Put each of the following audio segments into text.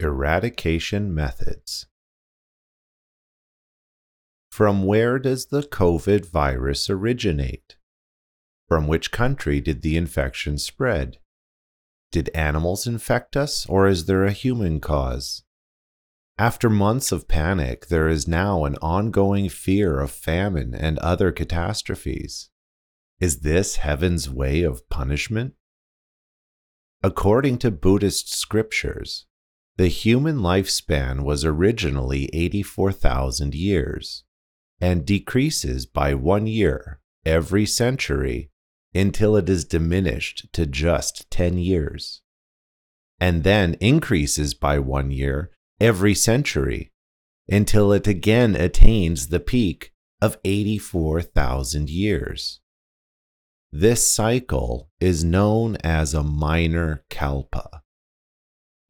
Eradication Methods From where does the COVID virus originate? From which country did the infection spread? Did animals infect us, or is there a human cause? After months of panic, there is now an ongoing fear of famine and other catastrophes. Is this heaven's way of punishment? According to Buddhist scriptures, the human lifespan was originally 84,000 years and decreases by one year every century until it is diminished to just 10 years, and then increases by one year every century until it again attains the peak of 84,000 years. This cycle is known as a minor kalpa.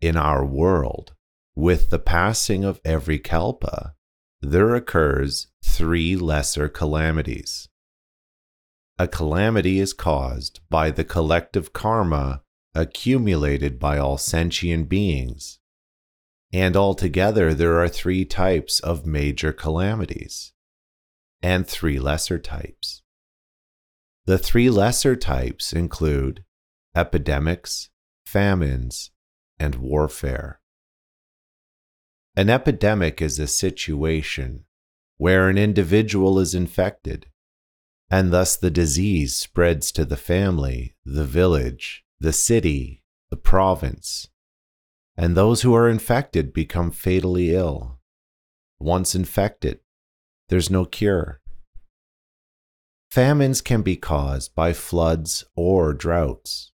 In our world, with the passing of every kalpa, there occurs three lesser calamities. A calamity is caused by the collective karma accumulated by all sentient beings. And altogether, there are three types of major calamities and three lesser types. The three lesser types include epidemics, famines, and warfare. An epidemic is a situation where an individual is infected, and thus the disease spreads to the family, the village, the city, the province, and those who are infected become fatally ill. Once infected, there's no cure. Famines can be caused by floods or droughts.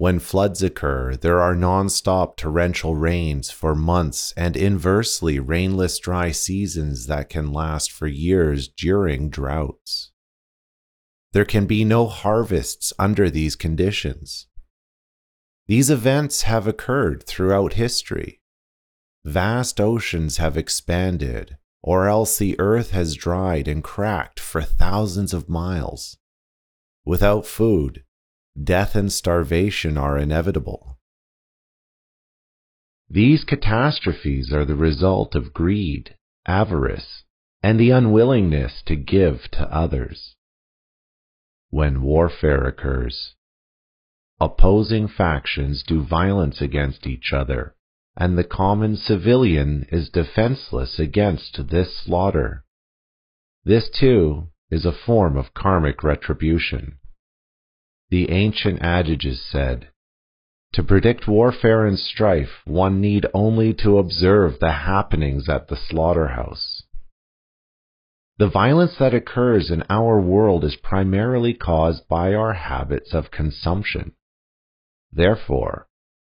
When floods occur, there are nonstop torrential rains for months and inversely rainless dry seasons that can last for years during droughts. There can be no harvests under these conditions. These events have occurred throughout history. Vast oceans have expanded, or else the earth has dried and cracked for thousands of miles. Without food, death and starvation are inevitable. These catastrophes are the result of greed, avarice, and the unwillingness to give to others. When warfare occurs, opposing factions do violence against each other and the common civilian is defenseless against this slaughter. This, too, is a form of karmic retribution. The ancient adages said, To predict warfare and strife, one need only to observe the happenings at the slaughterhouse. The violence that occurs in our world is primarily caused by our habits of consumption. Therefore,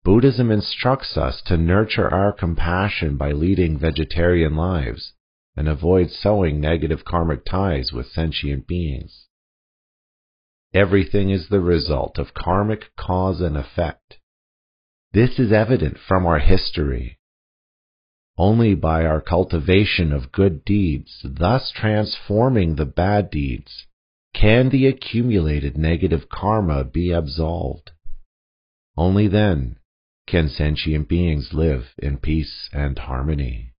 Buddhism instructs us to nurture our compassion by leading vegetarian lives and avoid sowing negative karmic ties with sentient beings. Everything is the result of karmic cause and effect. This is evident from our history. Only by our cultivation of good deeds, thus transforming the bad deeds, can the accumulated negative karma be absolved. Only then can sentient beings live in peace and harmony.